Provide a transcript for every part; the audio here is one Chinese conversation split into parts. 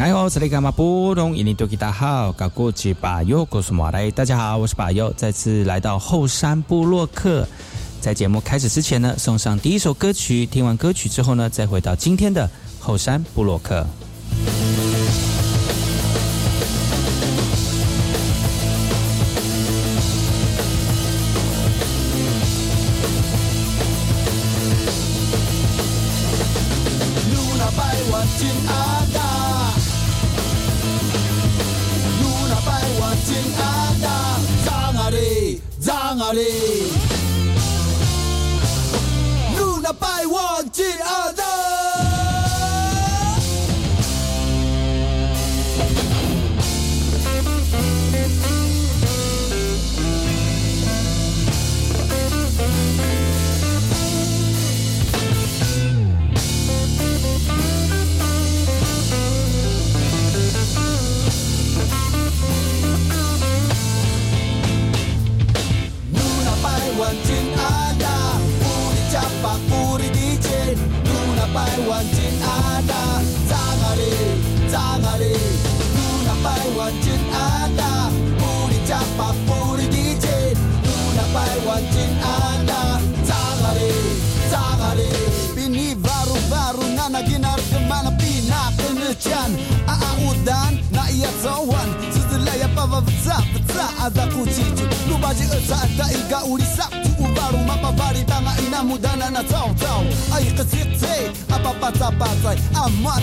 哎呦，这里干嘛不懂？印尼多吉大好，搞过去把右告诉马来。大家好，我是把右，再次来到后山部落客。在节目开始之前呢，送上第一首歌曲。听完歌曲之后呢，再回到今天的后山部落客。路那张阿里，路那百 완진 아다 장아리 장아리 누나 빨 완진 아다 우리 짜파 우리 DJ 누나 빨 완진 아다 장아리 장아리 비니 바로 바로 나나 기나르 그만아 비나 끊으찬 아아우단 나이야 저원 스들라야 빠바브짜 브짜 아자 쿠치치 누바지 으짜 안다 일가 우리 싹 مدانا نتاو تاو اي قتيقتي ابا باتا باتاي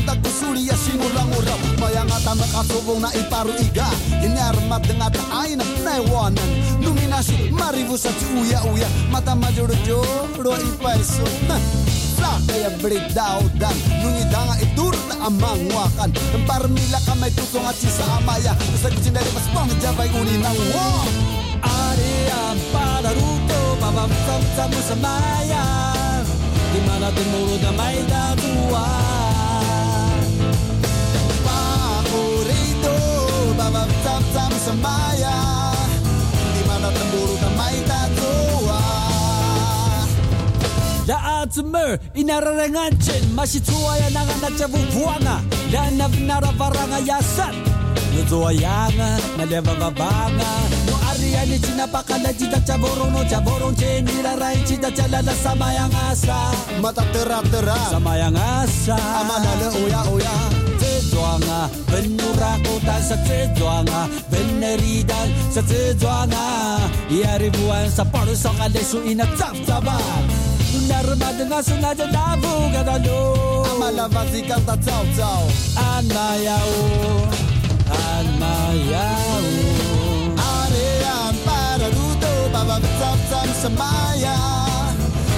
tak kusuli ya simula ngura bayangata makasubong na iparu e iga e hinarmat e dengan aina naiwanan luminasi maribu sa uya uya. Mata majuro joro sa kaya beridaw dan. Nungidanga iturta amang wakan Empar mila kamay tutong at si sa amaya Sa kusin mas pang jabay uninang ng Aria Padaruto Papa Musam Samu Samaya Di mana timur damai dan tua. Paurito Papa Musam Samu Samaya Di mana timur damai dan tua. Daat semua inararengan cin. Masih tua ya nangan nacabu buanga. Dan nabnara varanga yasat Nutua yanga na leva babanga ariani cina pakanda cita caborong no caborong cendira rai cita calala sama yang asa. Mata terap terap sama yang asa. Amanale oya oya Cezuanga benura kota sa zedwanga beneridal sa ia Yari buan sa paru songa lesu ina tap taban Narma dengan sengaja nabu kata lo Amala vazika ta tau tau tak semaya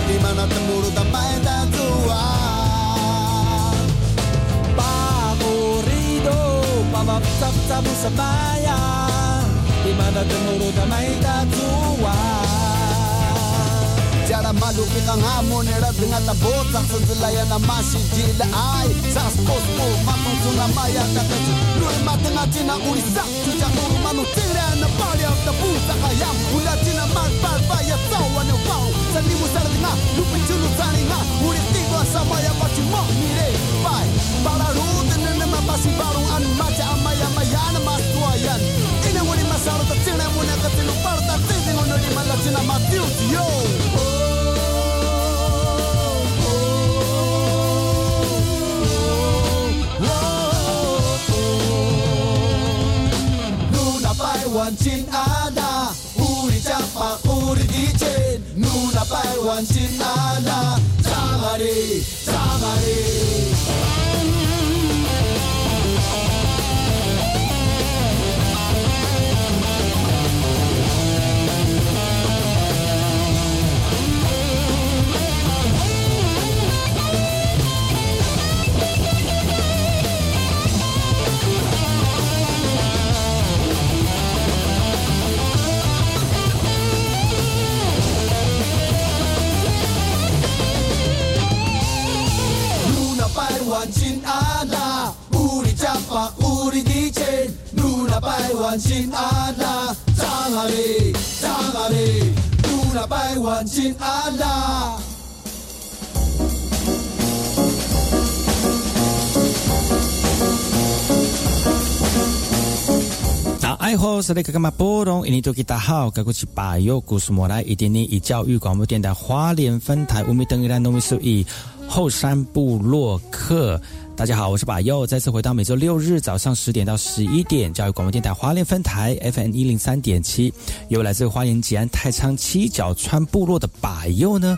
di mana temurut tak main tak tua pamurido pamap tak tak semaya di mana temurut tak main tak tua Jara malu kita ngamu e dengan tabo, ta sang sak na jila ai. Sas pospo matu tuna maya katesu nur matenga tina uri sak tuja uru manu tira na pali aku tabu puta kayam ula tina mal pal paya ane ne sandi musar dina lupi chulu saninga uri tigo samaya pachi mo mire pai para rute nene ma pasi baru an maja amaya mayana mas tuayan ina wuri masaro ta tina muna katilu parta tizin onori malatina matiu yo. 拜完完真阿那，张阿里，张阿里，路那拜完真阿那。那爱好是那个干嘛波动？印尼多吉大好，该过去把右故事莫来一点点以教育广播电台花莲分台乌米登伊兰农民数以后山部落客。大家好，我是把又，再次回到每周六日早上十点到十一点，教育广播电台花莲分台 FM 一零三点七，由来自花莲吉安太仓七角川部落的把又呢。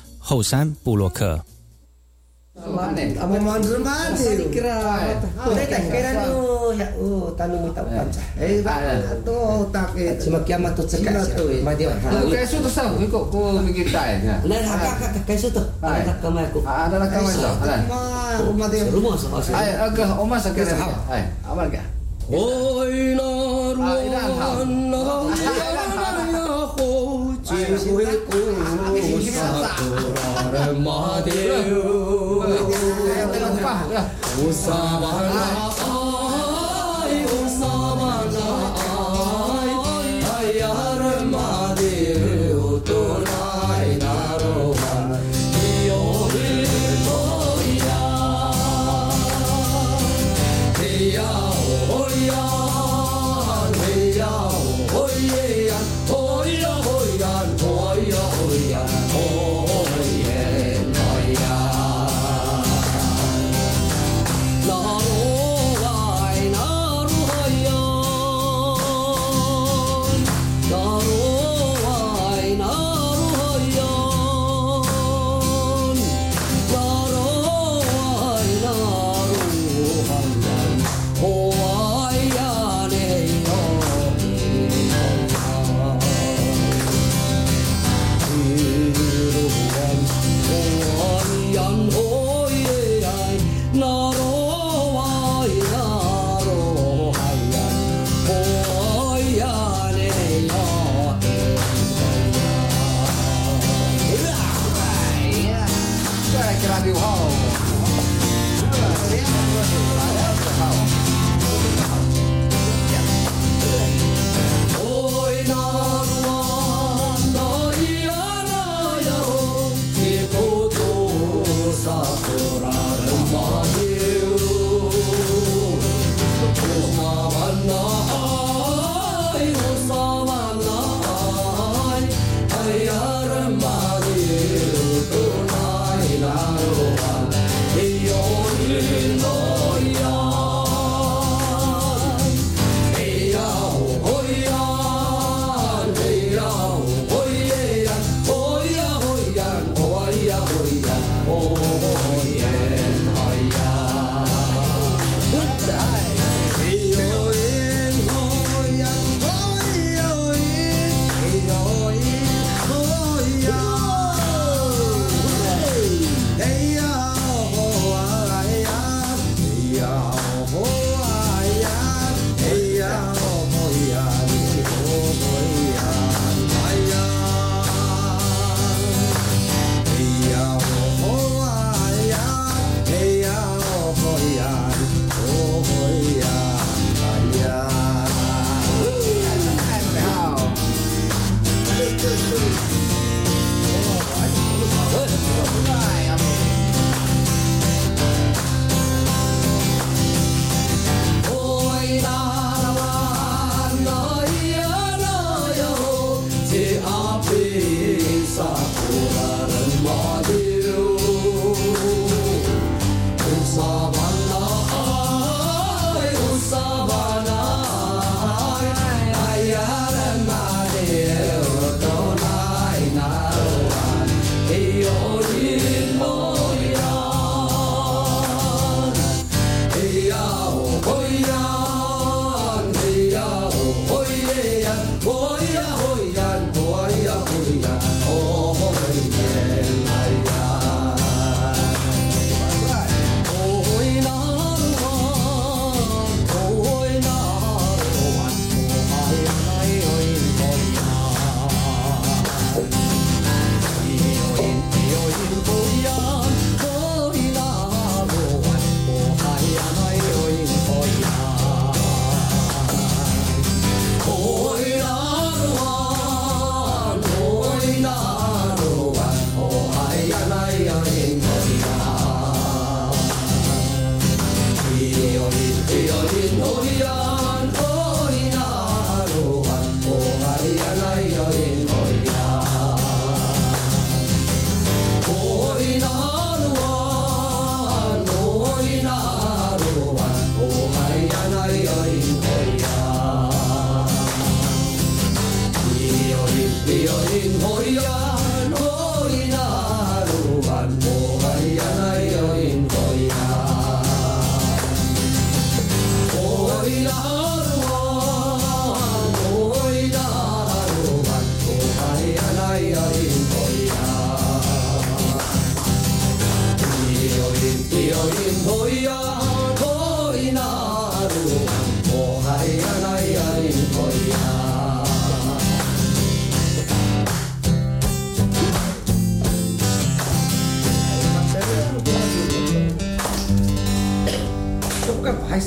后山部落客。只會鼓殺到人馬掉，烏沙萬拉。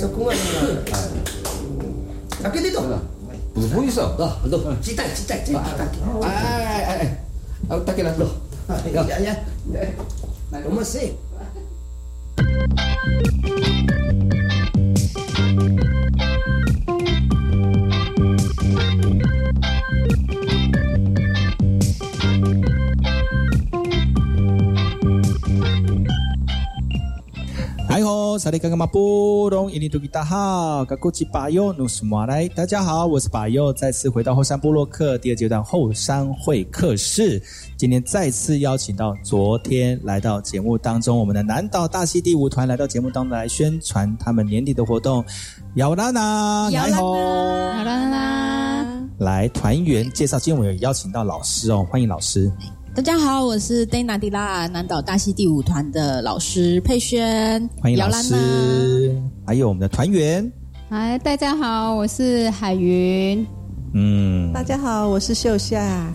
소꿉만 sakit itu bunyi so loh loh cita cita cita ah ah ah tak kira loh ya ya Mesir 萨利嘎嘎马布隆，印尼图吉大好，嘎古吉巴尤努斯马来，大家好，我是巴尤，再次回到后山部落客第二阶段后山会客室。今天再次邀请到昨天来到节目当中，我们的南岛大溪地舞团来到节目当中来宣传他们年底的活动。姚娜娜，姚娜娜来吼，啦啦啦！来团员介绍，今天我们有邀请到老师哦，欢迎老师。大家好，我是 Dana 迪拉南岛大溪第五团的老师佩轩，欢迎老姚兰娜师，还有我们的团员，嗨，大家好，我是海云。嗯，大家好，我是秀夏。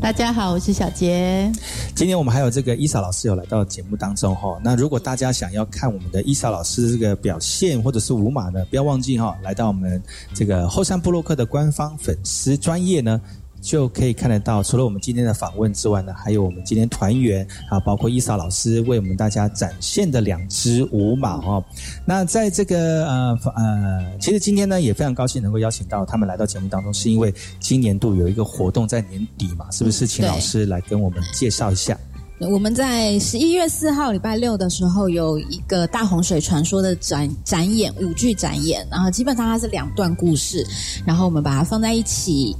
大家好，我是小杰。今天我们还有这个伊莎老师有来到节目当中哈。那如果大家想要看我们的伊莎老师的这个表现或者是舞码呢，不要忘记哈，来到我们这个后山部落克的官方粉丝专业呢。就可以看得到，除了我们今天的访问之外呢，还有我们今天团员啊，包括伊莎老师为我们大家展现的两支舞马哦。那在这个呃呃，其实今天呢也非常高兴能够邀请到他们来到节目当中，是因为今年度有一个活动在年底嘛，是不是？请老师来跟我们介绍一下。我们在十一月四号礼拜六的时候有一个大洪水传说的展展演舞剧展演，然后基本上它是两段故事，然后我们把它放在一起。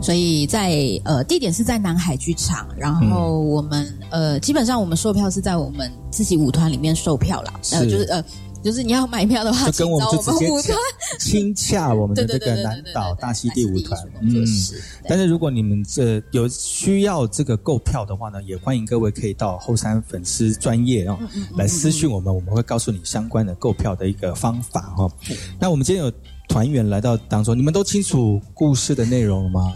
所以在呃地点是在南海剧场，然后我们、呃基本上我们售票是在我们自己舞团里面售票啦，呃是就是呃就是你要买票的话，就跟我们就直接亲洽我们的这个南岛大溪地舞团，工作室。对但是如果你们这有需要这个购票的话呢，也欢迎各位可以到后山粉丝专业哦，来私讯我们，我们会告诉你相关的购票的一个方法哦。那我们今天有团员来到当中，你们都清楚故事的内容了吗？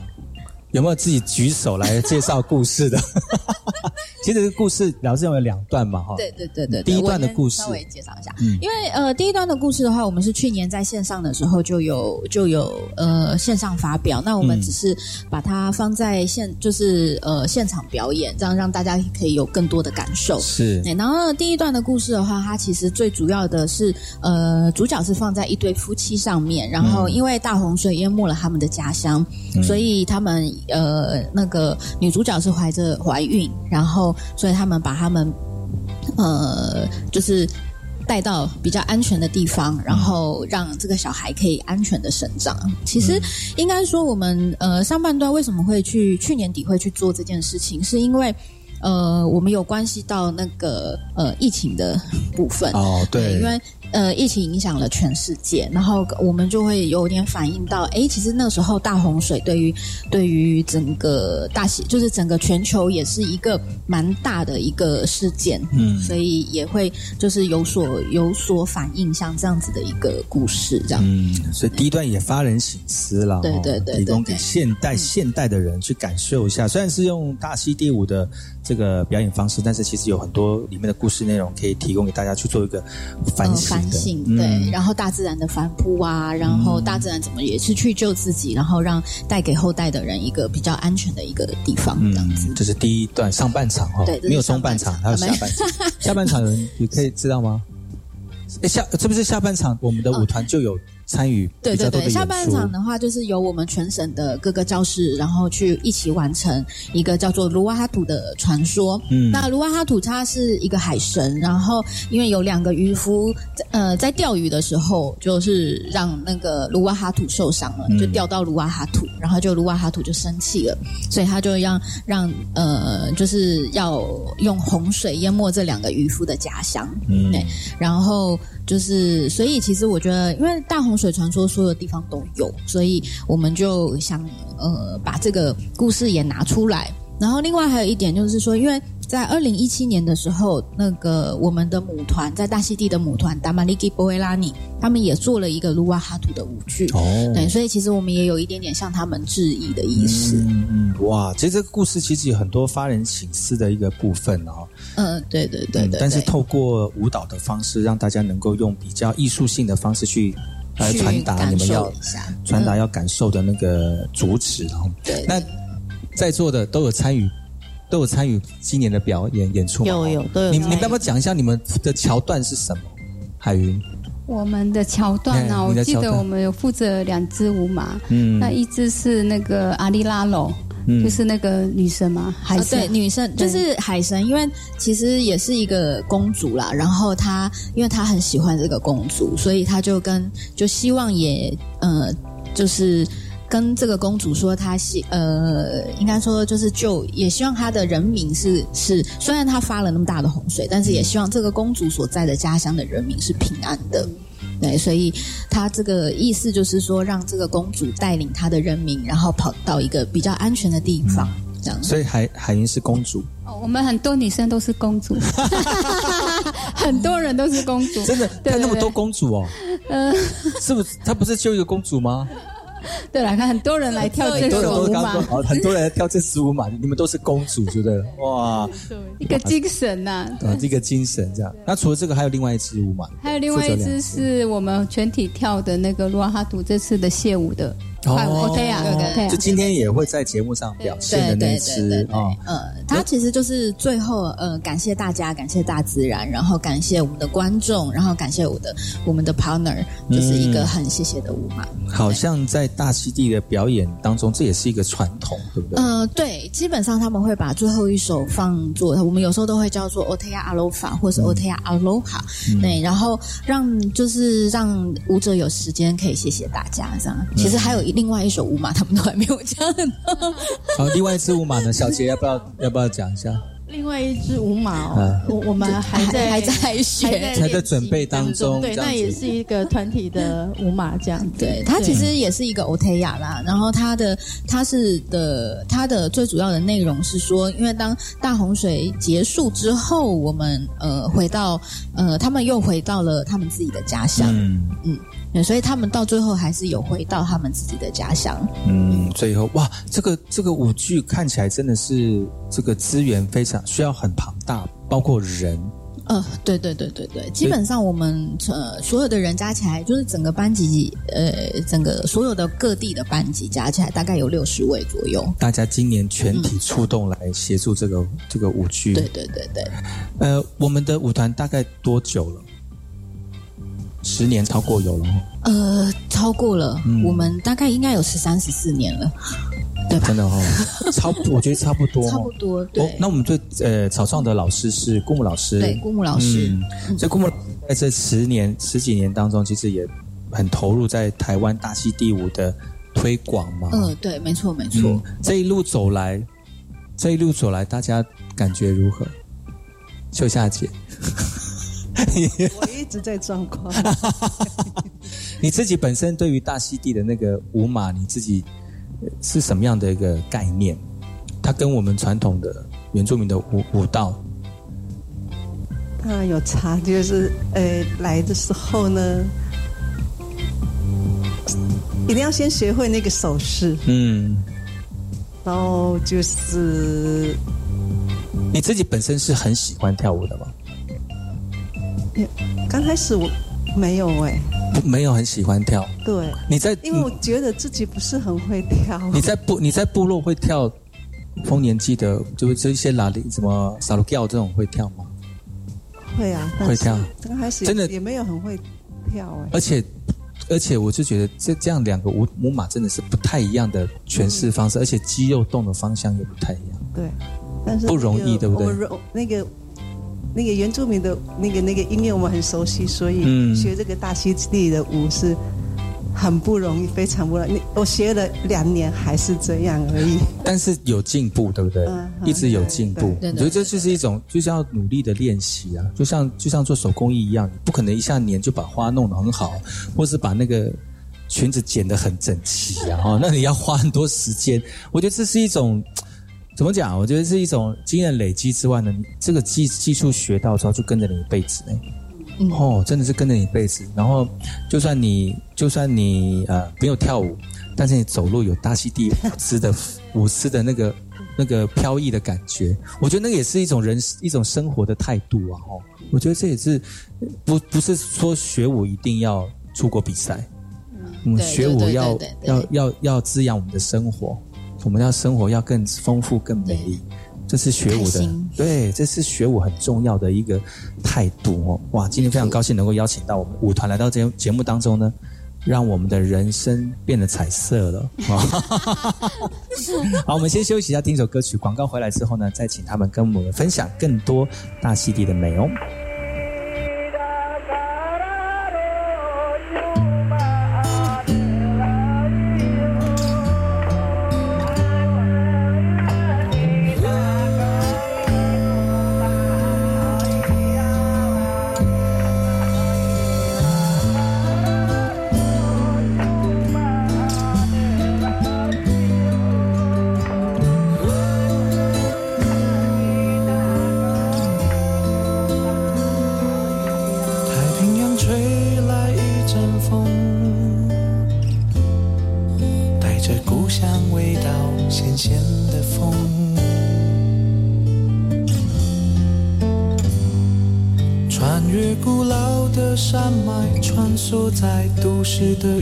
有没有自己举手来介绍故事的？其实这个故事老师有两段嘛，哈。对对对对，第一段的故事。稍微介绍一下，嗯。因为呃，第一段的故事的话，我们是去年在线上的时候就有就有呃线上发表，那我们嗯。只是把它放在现就是呃现场表演，这样让大家可以有更多的感受。是。对，然后第一段的故事的话，它其实最主要的是，呃，主角是放在一对夫妻上面，然后因为大洪水淹没了他们的家乡，所以他们呃那个女主角是怀着怀孕，然后所以他们把他们呃就是。带到比较安全的地方，然后让这个小孩可以安全的生长。其实应该说，我们呃上半段为什么会去去年底会去做这件事情，是因为呃我们有关系到那个呃疫情的部分。哦，对，因为呃，疫情影响了全世界，然后我们就会有点反映到，哎，其实那个时候大洪水对于对于整个大西，就是整个全球也是一个蛮大的一个事件，嗯所以也会就是有所有所反映，像这样子的一个故事，这样。嗯，所以第一段也发人省思了，哦对对对提供给现代现代的人去感受一下。虽然是用大溪地舞的这个表演方式，但是其实有很多里面的故事内容可以提供给大家去做一个反呃，省的。反省嗯对，然后大自然的反扑啊，然后大自然怎么也是去救自己，然后让带给后代的人一个比较安全的一个地方，这样子。嗯，这是第一段上半场哈、对没有中半场，还有下半场。下半场有人你可以知道吗？诶下这不是下半场我们的舞团就有参与对对对？下半场的话，就是由我们全省的各个教室，然后去一起完成一个叫做卢瓦哈图的传说。嗯那卢瓦哈图它是一个海神，然后因为有两个渔夫，呃，在钓鱼的时候，就是让那个卢瓦哈图受伤了，嗯就掉到卢瓦哈图，然后就卢瓦哈图就生气了，所以他就让让呃，就是要用洪水淹没这两个渔夫的家乡。嗯对，然后就是，所以其实我觉得，因为大洪水传说所有地方都有，所以我们就想呃把这个故事也拿出来。然后另外还有一点就是说，因为在二零一七年的时候，那个我们的母团在大溪地的母团达玛利基波维拉尼，他们也做了一个卢瓦哈图的舞剧。哦，对，所以其实我们也有一点点向他们致意的意思。嗯嗯，哇，其实这个故事其实有很多发人省思的一个部分哦。嗯，对对对对。但是透过舞蹈的方式，让大家能够用比较艺术性的方式去来传达你们要传达要感受的那个主旨。然后，对，那在座的都有参与。都有参与今年的表演演出吗，有有都有。你你要不要讲一下你们的桥段是什么？海云，我们的桥段呢？我记得我们有负责两只舞马，嗯，那一只是那个阿丽拉罗，就是那个女神嘛，海神，对，女神就是海神，因为其实也是一个公主啦。然后她因为她很喜欢这个公主，所以她就跟就希望也呃就是。跟这个公主说，她希呃，应该说就是就也希望她的人民是是，虽然她发了那么大的洪水，但是也希望这个公主所在的家乡的人民是平安的。对，所以她这个意思就是说，让这个公主带领她的人民，然后跑到一个比较安全的地方，这样。所以海海英是公主。哦，我们很多女生都是公主，很多人都是公主。真的，对那么多公主哦。嗯，是不是？她不是就一个公主吗？对了，看很多人来跳这首舞嘛，很多人来跳这支舞嘛，你们都是公主，对不对？哇，一个精神呐，啊，一个精神这样。那除了这个，还有另外一支舞嘛？还有另外一支是我们全体跳的那个罗哈图这次的谢舞的。哦，对呀，对就今天也会在节目上表现的那次啊，呃，他其实就是最后呃，感谢大家，感谢大自然，然后感谢我们的观众，然后感谢我的我们的 partner，就是一个很谢谢的舞嘛。好像在大溪地的表演当中，这也是一个传统，对不对？呃，对，基本上他们会把最后一首放作，我们有时候都会叫做 Otea Alofa 或是 Otea Aloha，对，然后让就是让舞者有时间可以谢谢大家这样。其实还有一。另外一首舞马，他们都还没有讲。好，另外一支舞马呢？小杰要不要要不要讲一下？另外一支舞马哦，我我们还在 还在学，还在准备当中。对，那也是一个团体的舞马，这样。对，它其实也是一个 o t 亚啦。然后它的它是的，它的最主要的内容是说，因为当大洪水结束之后，我们呃回到呃，他们又回到了他们自己的家乡。嗯嗯。所以他们到最后还是有回到他们自己的家乡。嗯，最后哇，这个这个舞剧看起来真的是这个资源非常需要很庞大，包括人。呃，对对对对对，基本上我们呃所有的人加起来，就是整个班级呃整个所有的各地的班级加起来，大概有六十位左右。大家今年全体出动来协助这个这个舞剧。对对对对。呃，我们的舞团大概多久了？十年超过有了，呃，超过了，我们大概应该有十三十四年了，对吧？真的哦，差，我觉得差不多，差不多。对，那我们最呃草创的老师是顾木老师，对，顾木老师。所以顾木在这十年十几年当中，其实也很投入在台湾大溪第五的推广嘛。嗯，对，没错，没错。这一路走来，这一路走来，大家感觉如何？秀夏姐。我一直在状况。你自己本身对于大溪地的那个舞马，你自己是什么样的一个概念？它跟我们传统的原住民的舞舞蹈，当然有差。就是呃，来的时候呢，一定要先学会那个手势。嗯。然后就是你自己本身是很喜欢跳舞的吗？刚开始我没有哎，没有很喜欢跳。对，你在因为我觉得自己不是很会跳。你在部你在部落会跳丰年祭的，就是这些拉力什么萨鲁教这种会跳吗？会啊，会跳。刚开始真的也没有很会跳哎。而且而且，我就觉得这这样两个舞舞马真的是不太一样的诠释方式，而且肌肉动的方向也不太一样。对，但是不容易，对不对？那个。那个原住民的那个那个音乐我们很熟悉，所以学这个大溪地的舞是很不容易，非常不容易。我学了两年还是这样而已。但是有进步，对不对？一直有进步。我觉得这就是一种就是要努力的练习啊，就像就像做手工艺一样，你不可能一下年就把花弄得很好，或是把那个裙子剪得很整齐啊。哦，那你要花很多时间。我觉得这是一种。怎么讲？我觉得是一种经验累积之外呢，这个技技术学到之后就跟着你一辈子呢。哦，真的是跟着你一辈子。然后，就算你就算你呃没有跳舞，但是你走路有大溪地舞姿的舞姿的那个那个飘逸的感觉，我觉得那个也是一种人一种生活的态度啊。哦，我觉得这也是不不是说学舞一定要出国比赛，嗯，学舞要要要要滋养我们的生活，我们要生活要更丰富更美丽。这是学舞的，对，这是学舞很重要的一个态度哦。哇，今天非常高兴能够邀请到我们舞团来到这节目当中呢，让我们的人生变得彩色了。好，我们先休息一下，听首歌曲。广告回来之后呢，再请他们跟我们分享更多大溪地的美哦。是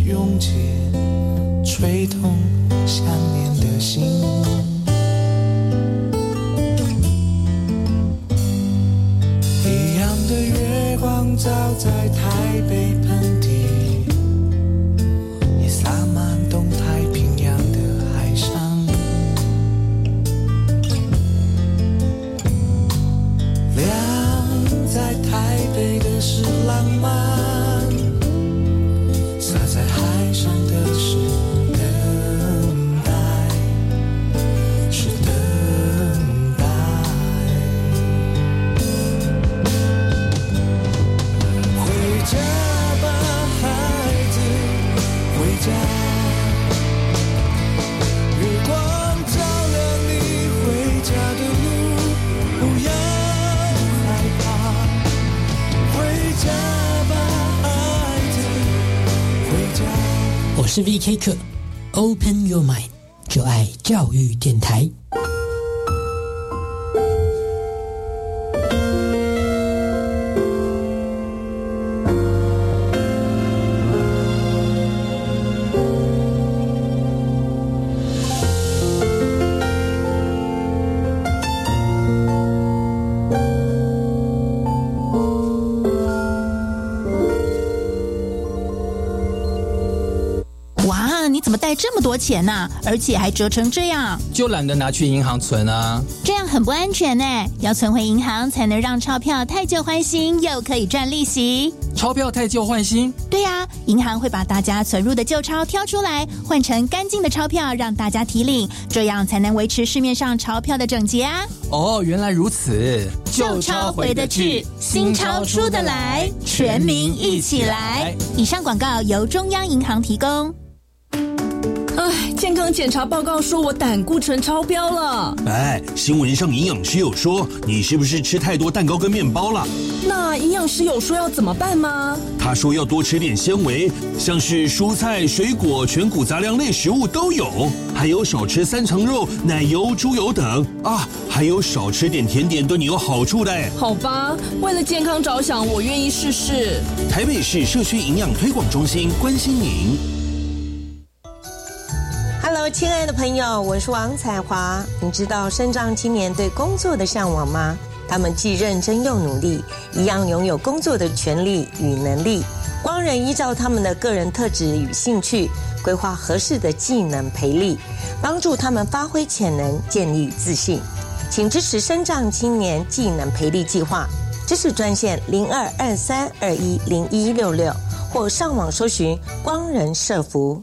多钱呐，而且还折成这样，就懒得拿去银行存啊。这样很不安全呢，要存回银行才能让钞票太旧换新，又可以赚利息。钞票太旧换新？对呀，银行会把大家存入的旧钞挑出来，换成干净的钞票让大家提领，这样才能维持市面上钞票的整洁啊。哦，原来如此。旧钞回得去，新钞出得来，全民一起来。以上广告由中央银行提供。哎，健康检查报告说我胆固醇超标了。哎，新闻上营养师有说你是不是吃太多蛋糕跟面包了？那营养师有说要怎么办吗？他说要多吃点纤维，像是蔬菜、水果、全谷杂粮类食物都有，还有少吃三层肉、奶油、猪油等啊，还有少吃点甜点对你有好处的。好吧，为了健康着想，我愿意试试。台北市社区营养推广中心关心您。亲爱的朋友，我是王彩华。你知道身障青年对工作的向往吗？他们既认真又努力，一样拥有工作的权利与能力。光人依照他们的个人特质与兴趣，规划合适的技能培力，帮助他们发挥潜能，建立自信。请支持身障青年技能培力计划，支持专线零二二三二一零一六六，或上网搜寻光人社服。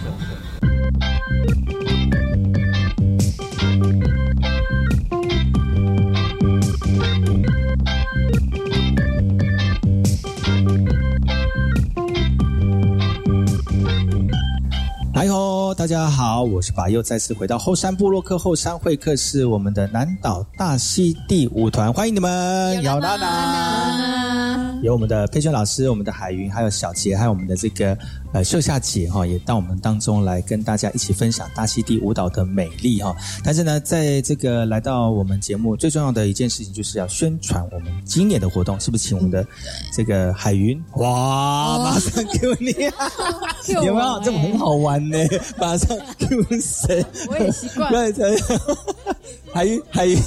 家好，我是把又再次回到后山部落克后山会客室，我们的南岛大溪第五团，欢迎你们，姚娜娜，有我们的佩娟老师，我们的海云，还有小杰，还有我们的这个。呃，秀夏姐哈也到我们当中来跟大家一起分享大溪地舞蹈的美丽哈。但是呢，在这个来到我们节目最重要的一件事情，就是要宣传我们今年的活动，是不是？请我们的这个海云哇，马上 Q 你，有没有？这么很好玩呢？马上 Q 谁？我也习惯。对对，海云，海云，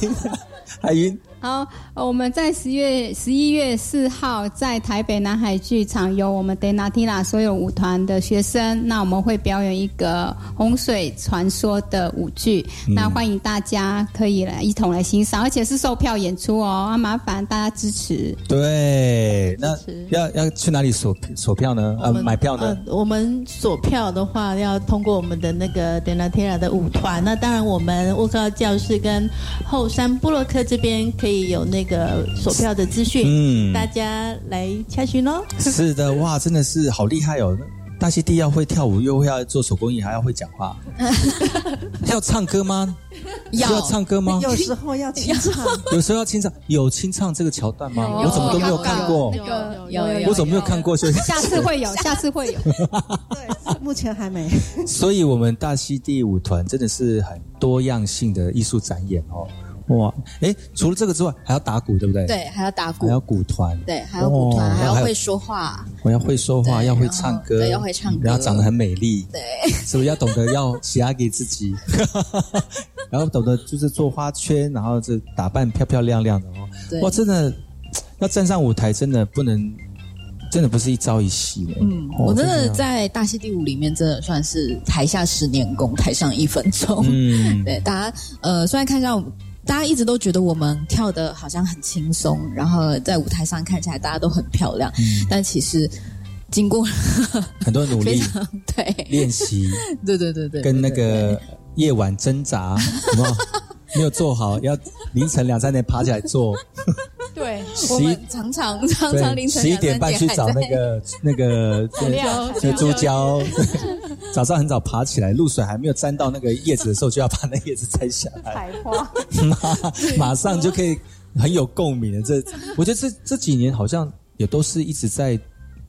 海云。好，我们在十月十一月四号在台北南海剧场有我们 Denatina 所有舞团的学生，那我们会表演一个洪水传说的舞剧，那欢迎大家可以来一同来欣赏，而且是售票演出哦，麻烦大家支持。对，那要要去哪里锁锁票呢？呃，买票呢？我们锁票的话要通过我们的那个 Denatina 的舞团，那当然我们沃克教室跟后山布洛克这边可以。有那个索票的资讯，嗯，大家来查询喽。是的，哇，真的是好厉害哦！大溪地要会跳舞，又会要做手工艺，还要会讲话，要唱歌吗？要唱歌吗？有时候要清唱，有时候要清唱。有清唱这个桥段吗？我怎么都没有看过？有有有，我怎么没有看过？下次会有，下次会有。对，目前还没。所以，我们大溪地舞团真的是很多样性的艺术展演哦。哇，哎，除了这个之外，还要打鼓，对不对？对，还要打鼓，还要鼓团，对，还要鼓团，还要会说话。我要会说话，要会唱歌，要会唱歌，然后长得很美丽，对，是不是要懂得要喜爱给自己？然后懂得就是做花圈，然后这打扮漂漂亮亮的哦。哇，真的要站上舞台，真的不能。真的不是一朝一夕的。嗯，我真的在大戏第五里面，真的算是台下十年功，台上一分钟。嗯，对，大家呃，虽然看上大家一直都觉得我们跳的好像很轻松，然后在舞台上看起来大家都很漂亮，但其实经过 很多努力，对。练习，对对对对，跟那个夜晚挣扎，没有做好，要凌晨两三点爬起来做。对，我们常常常常凌晨十一点半去找那个那个 对猪胶，早上很早爬起来，露水还没有沾到那个叶子的时候，就要把那叶子摘下来，采花，马马上就可以很有共鸣的。这我觉得这这几年好像也都是一直在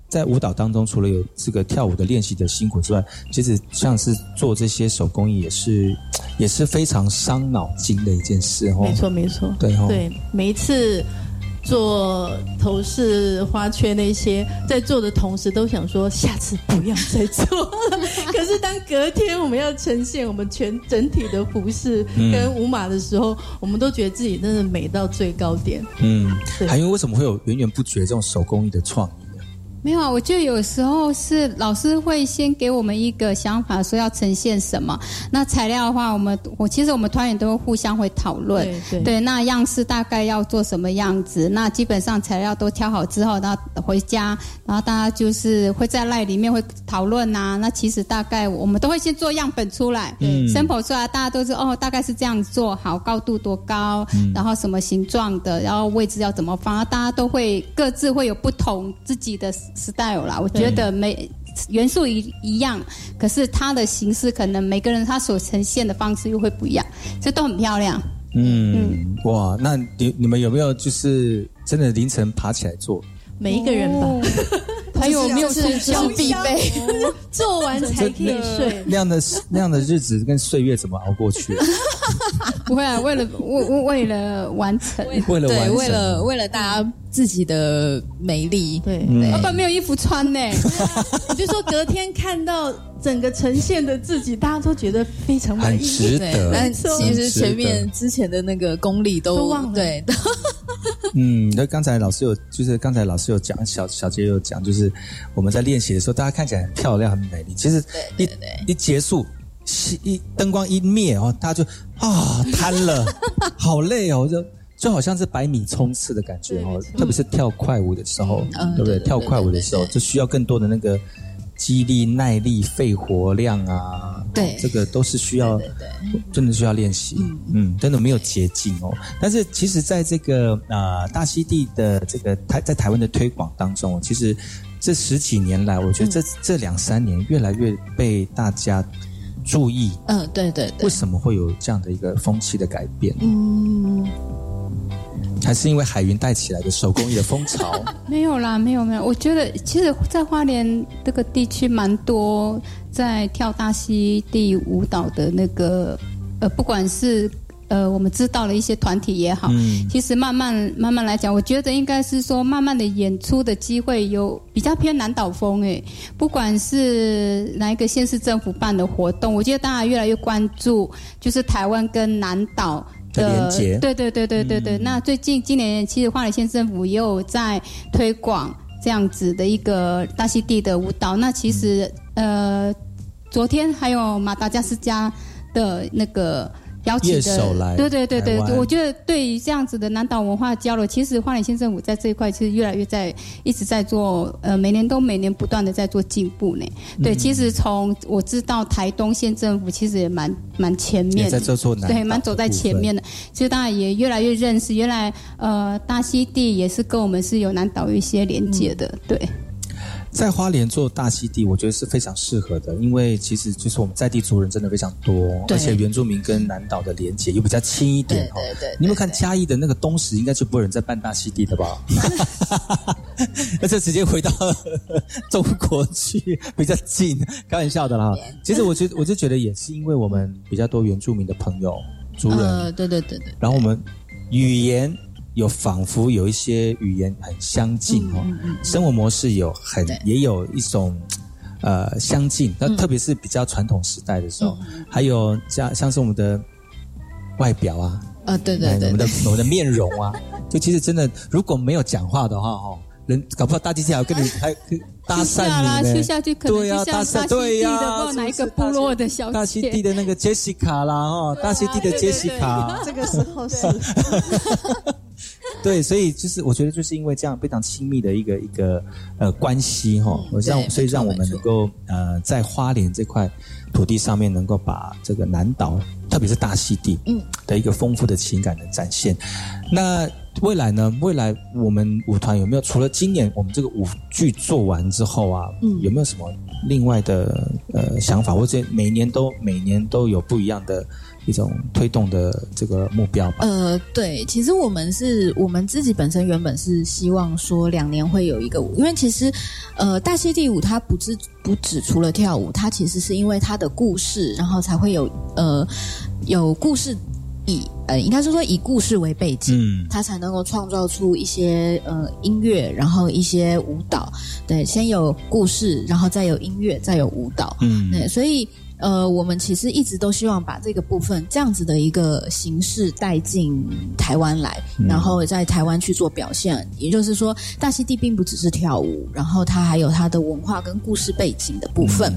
在舞蹈当中，除了有这个跳舞的练习的辛苦之外，其实像是做这些手工艺也是也是非常伤脑筋的一件事哦。没错，没错，对对，每一次。做头饰、花圈那些，在做的同时都想说下次不要再做了。可是当隔天我们要呈现我们全整体的服饰跟舞码的时候，我们都觉得自己真的美到最高点。嗯，还因为为什么会有源源不绝这种手工艺的创意？没有啊，我就有时候是老师会先给我们一个想法，说要呈现什么。那材料的话，我们我其实我们团员都会互相会讨论。对对。那样式大概要做什么样子？那基本上材料都挑好之后，然后回家，然后大家就是会在赖里面会讨论呐。那其实大概我们都会先做样本出来，嗯，sample 出来，大家都是哦，大概是这样做好，高度多高，然后什么形状的，然后位置要怎么放，大家都会各自会有不同自己的。Style 啦，我觉得每元素一一样，可是它的形式可能每个人他所呈现的方式又会不一样，这都很漂亮。嗯，哇，那你你们有没有就是真的凌晨爬起来做？每一个人吧。还有没有是必备？做完才可以睡。那样的那样的日子跟岁月怎么熬过去？不会啊，为了为为了完成，为了对，为了为了大家自己的美丽。对，老板没有衣服穿呢。你就说隔天看到整个呈现的自己，大家都觉得非常满意。值得。但其实前面之前的那个功力都忘了。对。嗯，那刚才老师有，就是刚才老师有讲，小小杰有讲，就是我们在练习的时候，大家看起来很漂亮、很美丽。其实一一结束，熄一灯光一灭哦，大家就啊瘫了，好累哦，就就好像是百米冲刺的感觉哦，特别是跳快舞的时候，对不对？跳快舞的时候就需要更多的那个肌力、耐力、肺活量啊，对，这个都是需要，真的需要练习，嗯，真的没有捷径哦。但是其实在这个啊大溪地的这个台在台湾的推广当中，其实这十几年来，我觉得这这两三年越来越被大家。注意，嗯，对对对，为什么会有这样的一个风气的改变？嗯，还是因为海云带起来的手工艺的风潮？没有啦，没有没有。我觉得其实，在花莲这个地区，蛮多在跳大溪地舞蹈的那个，呃，不管是。呃，我们知道了一些团体也好，其实慢慢慢慢来讲，我觉得应该是说，慢慢的演出的机会有比较偏南岛风诶。不管是哪一个县市政府办的活动，我觉得大家越来越关注，就是台湾跟南岛的。对对对对对对。那最近今年其实花莲县政府也有在推广这样子的一个大溪地的舞蹈。那其实呃，昨天还有马达加斯加的那个。邀请的，对对对对，我觉得对于这样子的南岛文化交流，其实花莲县政府在这一块其实越来越在一直在做，呃，每年都每年不断的在做进步呢。对，其实从我知道台东县政府其实也蛮蛮前面，在这做对，蛮走在前面的。其实大家也越来越认识，原来呃大溪地也是跟我们是有南岛有一些连接的，对。在花莲做大溪地，我觉得是非常适合的，因为其实就是我们在地族人真的非常多，而且原住民跟南岛的连接又比较轻一点哦。对对，你们看嘉义的那个东石，应该就不会人在办大溪地的吧？那就直接回到中国去，比较近，开玩笑的啦。其实我觉得，我就觉得也是因为我们比较多原住民的朋友族人，对对对对，然后我们语言。有仿佛有一些语言很相近哦，生活模式有很也有一种呃相近，那特别是比较传统时代的时候，还有像像是我们的外表啊，啊对对对，我们的我们的面容啊，就其实真的如果没有讲话的话哦，人搞不好大机器还要跟你 还搭讪你呢，下去可能就像大溪地的哪一个部落的小大溪地的那个杰西卡啦哦，大溪地的杰西卡，这个时候是。对，所以就是我觉得就是因为这样非常亲密的一个一个呃关系哈，让所以让我们能够呃在花莲这块土地上面能够把这个南岛，特别是大溪地嗯的一个丰富的情感的展现。那未来呢？未来我们舞团有没有除了今年我们这个舞剧做完之后啊，嗯，有没有什么另外的呃想法？或者每年都每年都有不一样的？一种推动的这个目标吧。呃，对，其实我们是我们自己本身原本是希望说两年会有一个舞，因为其实呃大溪地舞它不是不只除了跳舞，它其实是因为它的故事，然后才会有呃有故事以呃应该是说以故事为背景，嗯，它才能够创造出一些呃音乐，然后一些舞蹈。对，先有故事，然后再有音乐，再有舞蹈。嗯，对，所以。呃，我们其实一直都希望把这个部分这样子的一个形式带进台湾来，然后在台湾去做表现。也就是说，大溪地并不只是跳舞，然后它还有它的文化跟故事背景的部分。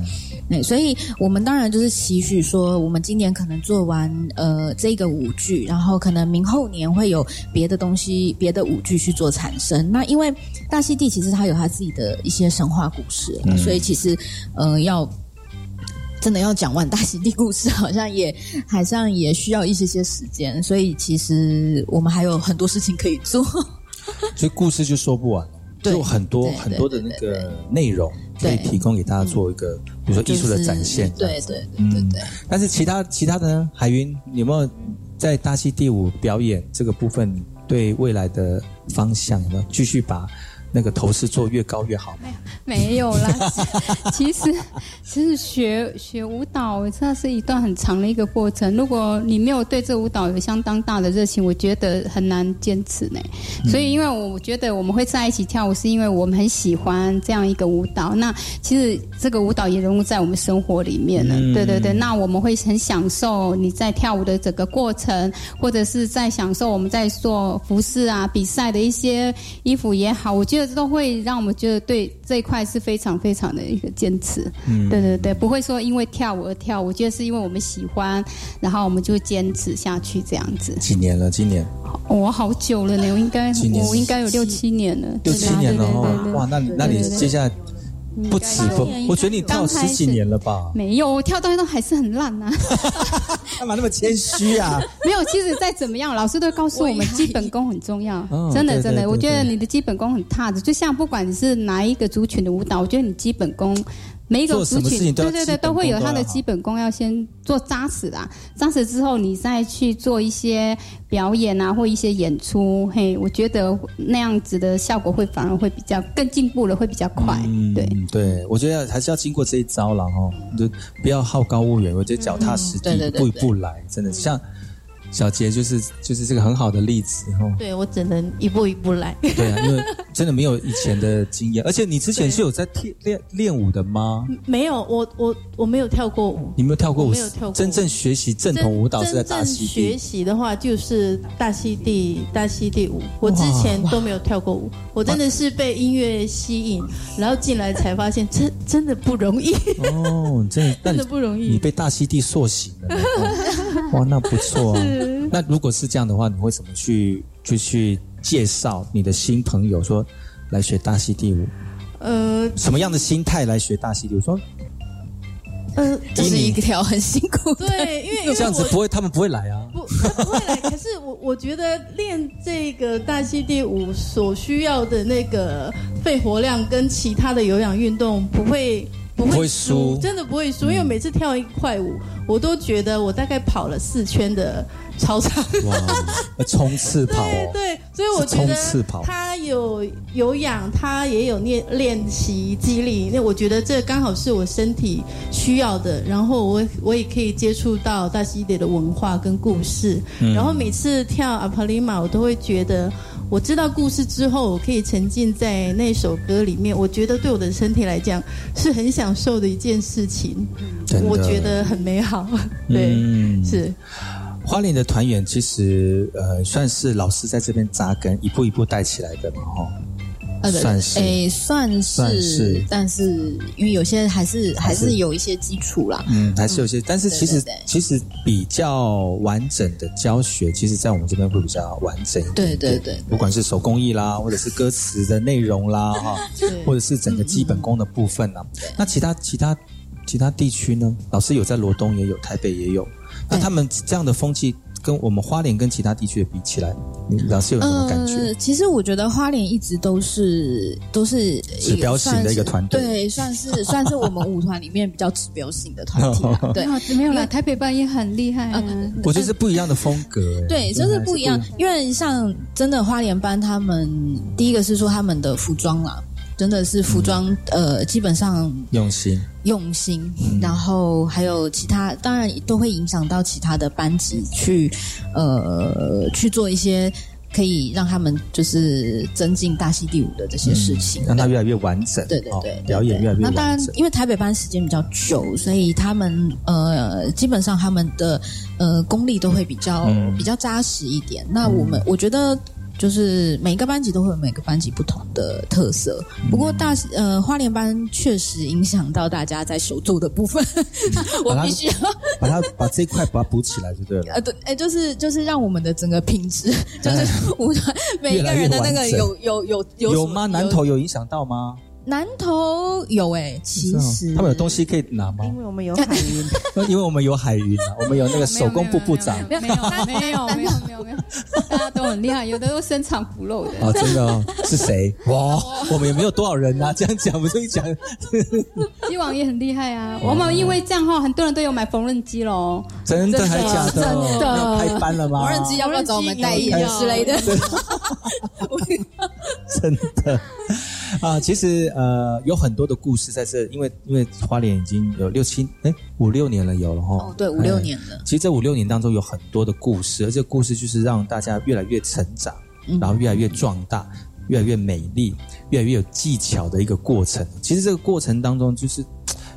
那所以我们当然就是期许说，我们今年可能做完呃这个舞剧，然后可能明后年会有别的东西、别的舞剧去做产生。那因为大溪地其实它有它自己的一些神话故事，所以其实呃要。真的要讲完大溪地故事，好像也好像也需要一些些时间，所以其实我们还有很多事情可以做。所以故事就说不完了，就很多很多的那个内容可以提供给大家做一个，比如说艺术的展现。对对对对。但是其他其他的呢？海云有没有在大溪第五表演这个部分对未来的方向有没有继续把？那个头饰做越高越好。没有，没有啦。其实，其实学学舞蹈，这是一段很长的一个过程。如果你没有对这舞蹈有相当大的热情，我觉得很难坚持呢。所以，因为我觉得我们会在一起跳舞，是因为我们很喜欢这样一个舞蹈。那其实这个舞蹈也融入在我们生活里面了。对对对。那我们会很享受你在跳舞的整个过程，或者是在享受我们在做服饰啊、比赛的一些衣服也好。我觉得。觉得都会让我们觉得对这一块是非常非常的一个坚持。嗯对对对，不会说因为跳舞而跳舞，我觉得是因为我们喜欢，然后我们就坚持下去这样子。几年了？今年我好久了呢，我应该我应该有六七年了，六七年了哦，哇，那你那你接下来不止不？我觉得你跳十几年了吧？没有，我跳到现在还是很烂呐、干嘛那么谦虚啊？没有，其实再怎么样，老师都告诉我们基本功很重要，真的真的，我觉得你的基本功很踏实。就像不管你是哪一个族群的舞蹈，我觉得你基本功每一个族群，对对对，都会有他的基本功要先做扎实啦。扎实之后，你再去做一些表演啊，或一些演出，嘿，我觉得那样子的效果会反而会比较更进步了，会比较快。对，嗯，对，我觉得还是要经过这一招了哦，就不要好高骛远，我觉得脚踏实地，嗯对对对一步一步来，真的像小杰就是就是这个很好的例子哈。对我只能一步一步来。对啊，因为真的没有以前的经验，而且你之前是有在练练练舞的吗？没有，我我我没有跳过舞。你没有跳过舞？没有跳过舞真正学习正统舞蹈是在大溪地学。习的话，就是大溪地大溪地舞。我之前都没有跳过舞，我真的是被音乐吸引，然后进来才发现，真真的不容易。哦，真的，那真的不容易你被大溪地塑形了哇，那不错啊 是。那如果是这样的话，你会怎么去就去介绍你的新朋友说来学大溪地舞？呃什么样的心态来学大溪地舞？说呃，这是一条很辛苦的，对，因为这样子不会，他们不会来啊。不不会来，可是我我觉得练这个大溪地舞所需要的那个肺活量跟其他的有氧运动不会不不会会输真的不会输，因为每次跳一块舞，我都觉得我大概跑了四圈的操场。哇，冲刺跑哦。对，所以我觉得他有有氧，他也有练练习肌力。那我觉得这刚好是我身体需要的，然后我我也可以接触到大溪地的文化跟故事。嗯然后每次跳阿帕里玛，我都会觉得。我知道故事之后，我可以沉浸在那首歌里面。我觉得对我的身体来讲是很享受的一件事情，我觉得很美好。对，嗯是。花莲的团员其实呃算是老师在这边扎根，一步一步带起来的嘛，哈。呃，算是诶，算是，算是但是因为有些还是还还是是有一些基础啦。嗯，还是有些，但是其实其实比较完整的教学，其实在我们这边会比较完整一点。对对对，不管是手工艺啦，或者是歌词的内容啦，哈，或者是整个基本功的部分啦。那其他其他其他地区呢？老师有在罗东也有，台北也有。那他们这样的风气，跟我们花莲跟其他地区的比起来，你老师有什么感觉？呃，其实我觉得花莲一直都是都是指标型的一个团队对，算是 算是我们舞团里面比较指标性的团体啦。对，啊没有啦，台北班也很厉害啊。我觉得是不一样的风格。哎对，就是不一样。因为像真的花莲班，他们第一个是说他们的服装啦，真的是服装，呃，基本上用心。用心，然后还有其他，当然都会影响到其他的班级去，呃，去做一些可以让他们就是增进大溪第五的这些事情，让它越来越完整。对对对表演越来越那当然。，因为台北班时间比较久，所以他们呃，基本上他们的呃功力都会比较、嗯比较扎实一点。那我们、我觉得。就是每个班级都会有每个班级不同的特色，不过大呃花莲班确实影响到大家在手作的部分，我必须要把它把这一块把它补起来就对了。呃对，哎就是就是让我们的整个品质，就是舞团每一个人的那个有有有有有吗？南投有影响到吗？南投有哎、其实哦他们有东西可以拿吗？因为我们有海云，因为我们有海云啊，我们有那个手工部部长。没有没有没有没有没有没有，大 家都很厉害，有的都深藏不露的。哦，真的哦，是谁？哇，我们也没有多少人啊，这样讲不就一讲，鸡王也很厉害啊！我们因为这样哈，很多人都有买缝纫机喽。真的还假的？真的要开班了吗？缝纫机要不要找我们代言之类的？真的 啊，其实呃有很多的故事在这，因为因为花莲已经有六七哎五六年了有了哈，哦对五六年了。哎其实这五六年当中有很多的故事，而这故事就是让大家越来越成长，嗯。然后越来越壮大，越来越美丽，越来越有技巧的一个过程。其实这个过程当中就是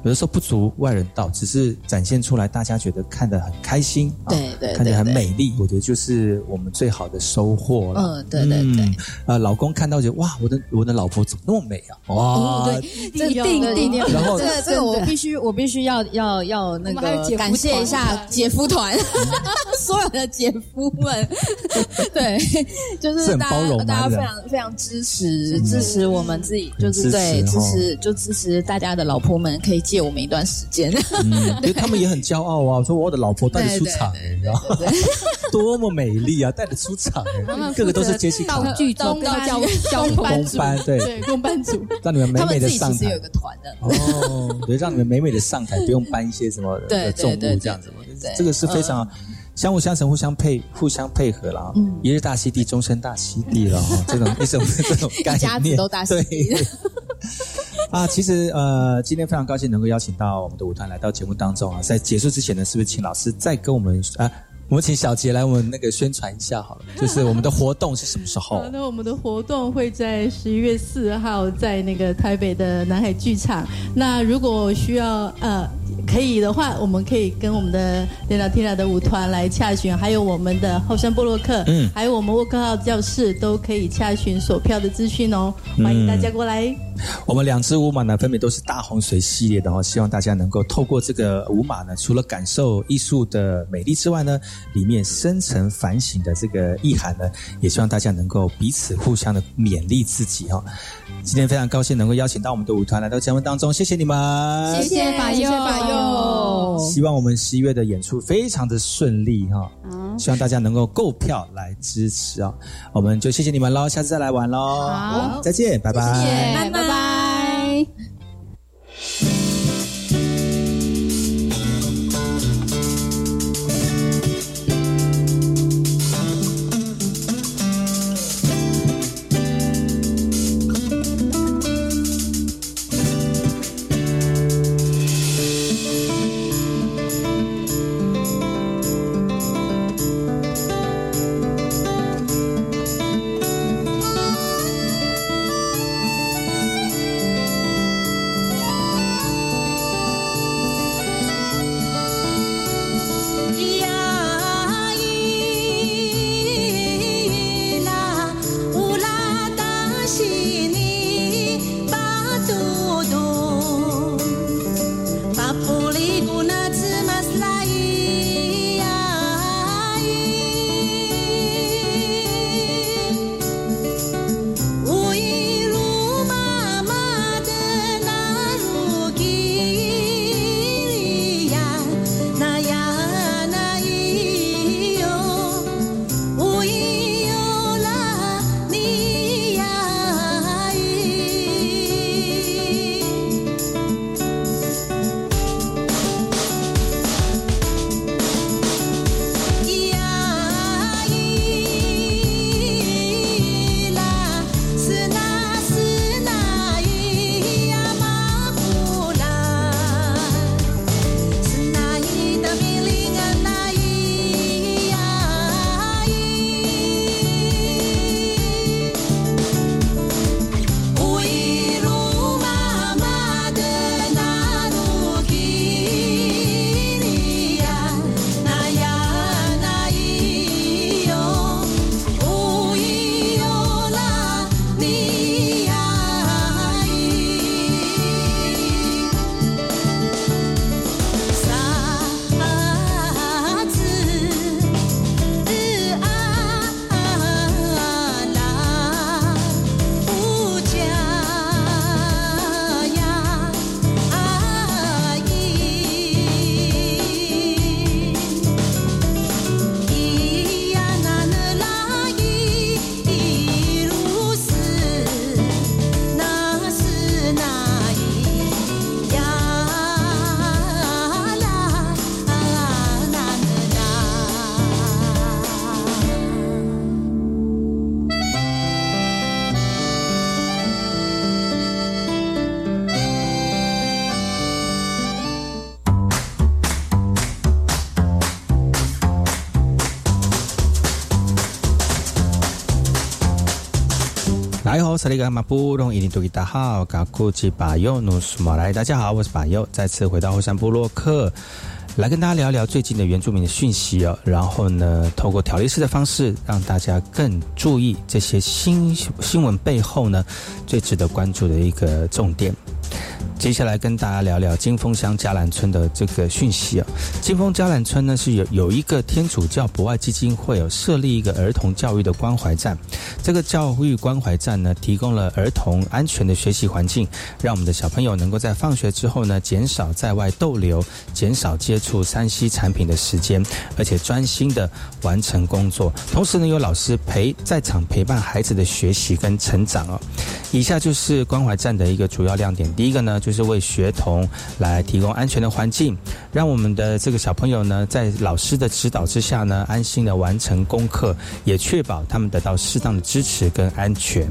有的时候不足外人道，只是展现出来，大家觉得看得很开心，对对，看起来很美丽，我觉得就是我们最好的收获了。嗯，对对对。呃，老公看到觉得哇，我的我的老婆怎么那么美啊？哇，对，这定定。然后这个这个我必须我必须要要要那个感谢一下姐夫团，所有的姐夫们，对，就是大家大家非常非常支持支持我们自己，就是对支持就支持大家的老婆们可以借我们一段时间，因为他们也很骄傲啊，说我的老婆带着出场，你知道吗？多么美丽啊，带着出场，个个都是接戏道具道教教工班，对。工班组，让你们美美的上台，有个团的。哦，对，让你们美美的上台，不用搬一些什么 重物这样子，这个是非常。相辅相成，互相配，互相配合了。嗯，一日大溪地，终身大溪地了 哈。这种一种这种概念，都大溪地。啊，其实呃，今天非常高兴能够邀请到我们的舞团来到节目当中啊。在结束之前呢，是不是请老师再跟我们啊？我们请小杰来我们那个宣传一下好了，就是我们的活动是什么时候？那我们的活动会在十一月四号在那个台北的南海剧场。那如果需要呃可以的话，我们可以跟我们的电脑天 a 的舞团来洽询，还有我们的后山波洛克，嗯，还有我们沃克号教室都可以洽询索票的资讯哦，欢迎大家过来。我们两只舞马呢，分别都是大洪水系列的哦，希望大家能够透过这个舞马呢，除了感受艺术的美丽之外呢，里面深层反省的这个意涵呢，也希望大家能够彼此互相的勉励自己哦。今天非常高兴能够邀请到我们的舞团来到节目当中，谢谢你们，谢谢法佑，谢谢法佑。希望我们十一月的演出非常的顺利哈，希望大家能够购票来支持哦。我们就谢谢你们喽，下次再来玩喽，好，再见，拜拜，拜拜。拜。萨利格马布隆伊尼多吉达号，卡库吉巴尤努苏马来，大家好，我是巴尤，再次回到后山部落克，来跟大家聊聊最近的原住民的讯息哦。然后呢，透过条例式的方式，让大家更注意这些新新闻背后呢最值得关注的一个重点。接下来跟大家聊聊金峰乡嘉兰村的这个讯息啊。金峰嘉兰村呢是有有一个天主教博爱基金会有设立一个儿童教育的关怀站。这个教育关怀站呢，提供了儿童安全的学习环境，让我们的小朋友能够在放学之后呢，减少在外逗留，减少接触山西产品的时间，而且专心的完成工作。同时呢，有老师陪在场陪伴孩子的学习跟成长哦。以下就是关怀站的一个主要亮点。第一个呢，就是为学童来提供安全的环境，让我们的这个小朋友呢，在老师的指导之下呢，安心的完成功课，也确保他们得到适当的支持跟安全。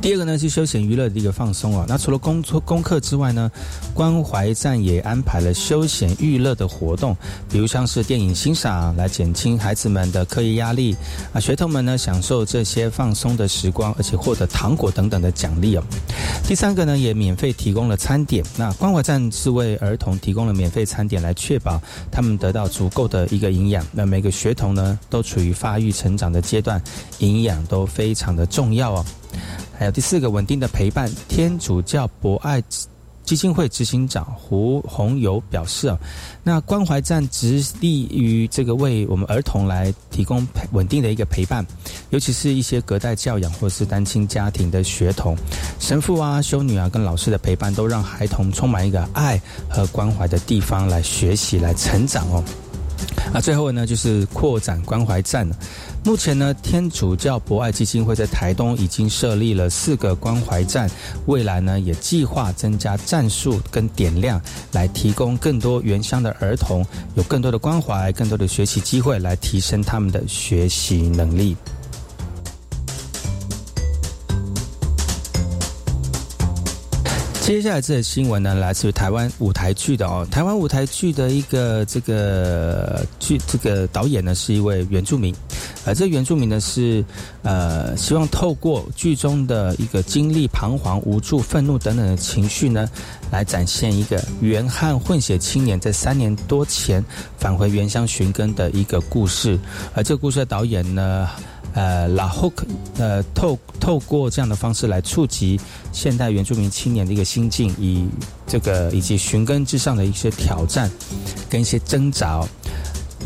第二个呢是休闲娱乐的一个放松啊。那除了工作功课之外呢，关怀站也安排了休闲娱乐的活动，比如像是电影欣赏，来减轻孩子们的课业压力啊。学童们呢享受这些放松的时光，而且获得糖果等等的奖励哦。第三个呢也免费提供了餐点。那关怀站是为儿童提供了免费餐点，来确保他们得到足够的一个营养。那每个学童呢都处于发育成长的阶段，营养都非常的重要哦。还有第四个稳定的陪伴，天主教博爱基金会执行长胡宏友表示啊，那关怀站直立于这个为我们儿童来提供稳定的一个陪伴，尤其是一些隔代教养或是单亲家庭的学童，神父啊、修女啊跟老师的陪伴，都让孩童充满一个爱和关怀的地方来学习、来成长哦。啊，最后呢就是扩展关怀站。目前呢，天主教博爱基金会在台东已经设立了四个关怀站，未来呢也计划增加站数跟点亮，来提供更多原乡的儿童有更多的关怀、更多的学习机会，来提升他们的学习能力。接下来这个新闻呢，来自于台湾舞台剧的哦。台湾舞台剧的一个这个剧，这个导演呢是一位原住民，而这原住民呢是呃希望透过剧中的一个经历彷徨、无助、愤怒等等的情绪呢，来展现一个原汉混血青年在三年多前返回原乡寻根的一个故事。而这个故事的导演呢。呃，然后，呃，透透过这样的方式来触及现代原住民青年的一个心境，以这个以及寻根之上的一些挑战跟一些挣扎。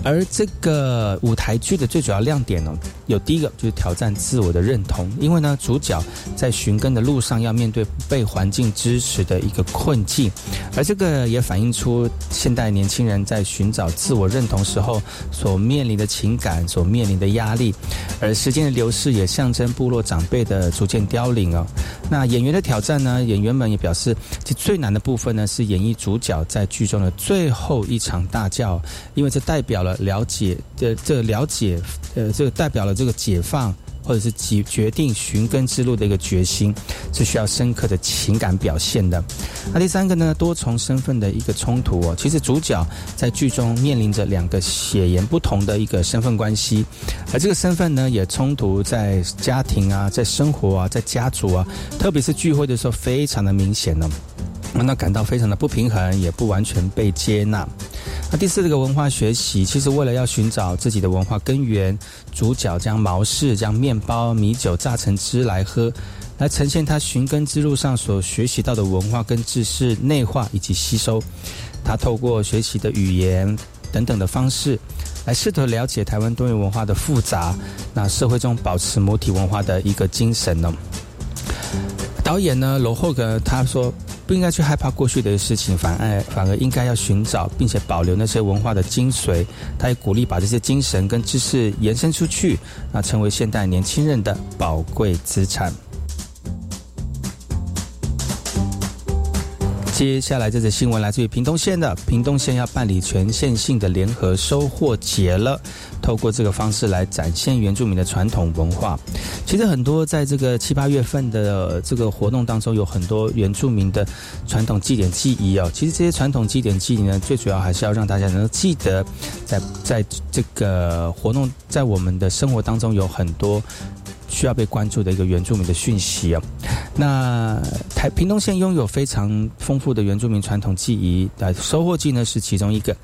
而这个舞台剧的最主要亮点呢，有第一个就是挑战自我的认同，因为呢，主角在寻根的路上要面对被环境支持的一个困境，而这个也反映出现代年轻人在寻找自我认同时候所面临的情感、所面临的压力。而时间的流逝也象征部落长辈的逐渐凋零哦。那演员的挑战呢？演员们也表示，其最难的部分呢是演绎主角在剧中的最后一场大叫，因为这代表了。了解的这了解，呃，这代表了这个解放或者是决决定寻根之路的一个决心，是需要深刻的情感表现的。那第三个呢，多重身份的一个冲突哦，其实主角在剧中面临着两个血缘不同的一个身份关系，而这个身份呢，也冲突在家庭啊，在生活啊，在家族啊，特别是聚会的时候，非常的明显呢。让他感到非常的不平衡，也不完全被接纳。那第四这个文化学习，其实为了要寻找自己的文化根源，主角将毛氏将面包、米酒榨成汁来喝，来呈现他寻根之路上所学习到的文化跟知识内化以及吸收。他透过学习的语言等等的方式，来试图了解台湾多元文化的复杂，那社会中保持母体文化的一个精神呢。导演呢，罗霍格他说。不应该去害怕过去的事情，反而反而应该要寻找并且保留那些文化的精髓。他也鼓励把这些精神跟知识延伸出去，那成为现代年轻人的宝贵资产。接下来这则新闻来自于屏东县的，屏东县要办理全县性的联合收获节了。透过这个方式来展现原住民的传统文化。其实很多在这个七八月份的这个活动当中，有很多原住民的传统祭典记忆哦。其实这些传统祭典记忆呢，最主要还是要让大家能够记得，在在这个活动在我们的生活当中有很多。需要被关注的一个原住民的讯息啊。那台屏东县拥有非常丰富的原住民传统技艺，呃，收获季呢是其中一个。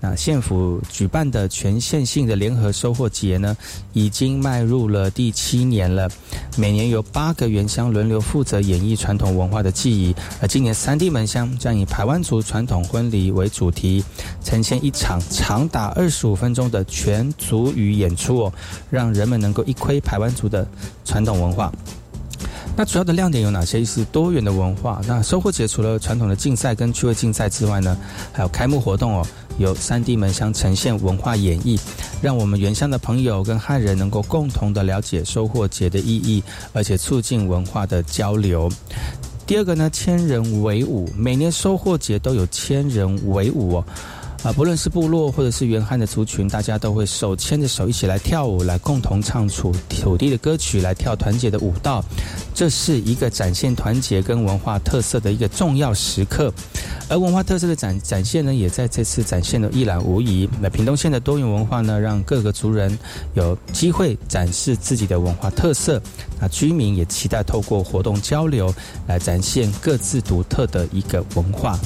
那县府举办的全县性的联合收获节呢，已经迈入了第七年了。每年有八个原乡轮流负责演绎传统文化的记忆，而今年三地门乡将以排湾族传统婚礼为主题，呈现一场长达二十五分钟的全族语演出哦，让人们能够一窥排湾族的传统文化。那主要的亮点有哪些？是多元的文化。那收获节除了传统的竞赛跟趣味竞赛之外呢，还有开幕活动哦。由三地门乡呈现文化演绎，让我们原乡的朋友跟汉人能够共同的了解收获节的意义，而且促进文化的交流。第二个呢，千人为伍，每年收获节都有千人为伍哦。啊，不论是部落或者是原汉的族群，大家都会手牵着手一起来跳舞，来共同唱出土地的歌曲，来跳团结的舞蹈。这是一个展现团结跟文化特色的一个重要时刻。而文化特色的展展现呢，也在这次展现的一览无遗。那屏东县的多元文化呢，让各个族人有机会展示自己的文化特色。那居民也期待透过活动交流，来展现各自独特的一个文化。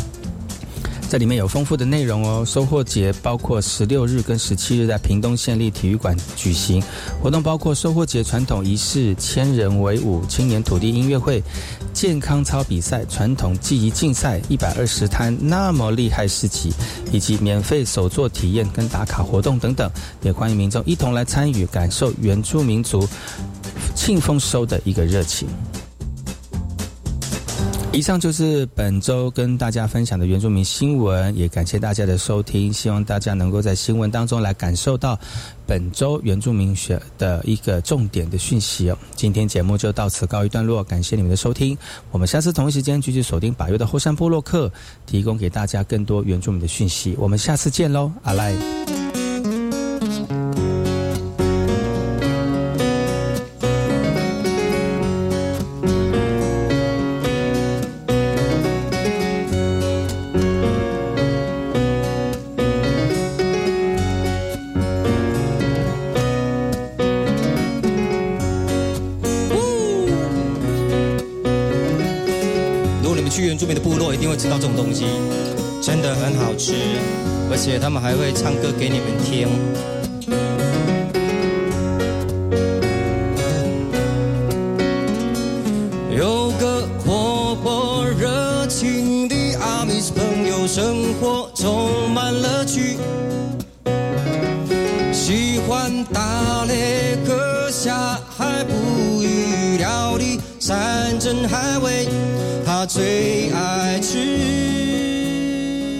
这里面有丰富的内容哦。收获节包括十六日跟十七日在屏东县立体育馆举行活动，包括收获节传统仪式、千人为舞、青年土地音乐会、健康操比赛、传统技艺竞赛、一百二十摊那么厉害市集，以及免费手作体验跟打卡活动等等。也欢迎民众一同来参与，感受原住民族庆丰收的一个热情。以上就是本周跟大家分享的原住民新闻，也感谢大家的收听。希望大家能够在新闻当中来感受到本周原住民学的一个重点的讯息哦。今天节目就到此告一段落，感谢你们的收听。我们下次同一时间继续锁定百月的后山部落客，提供给大家更多原住民的讯息。我们下次见喽，阿赖。还会唱歌给你们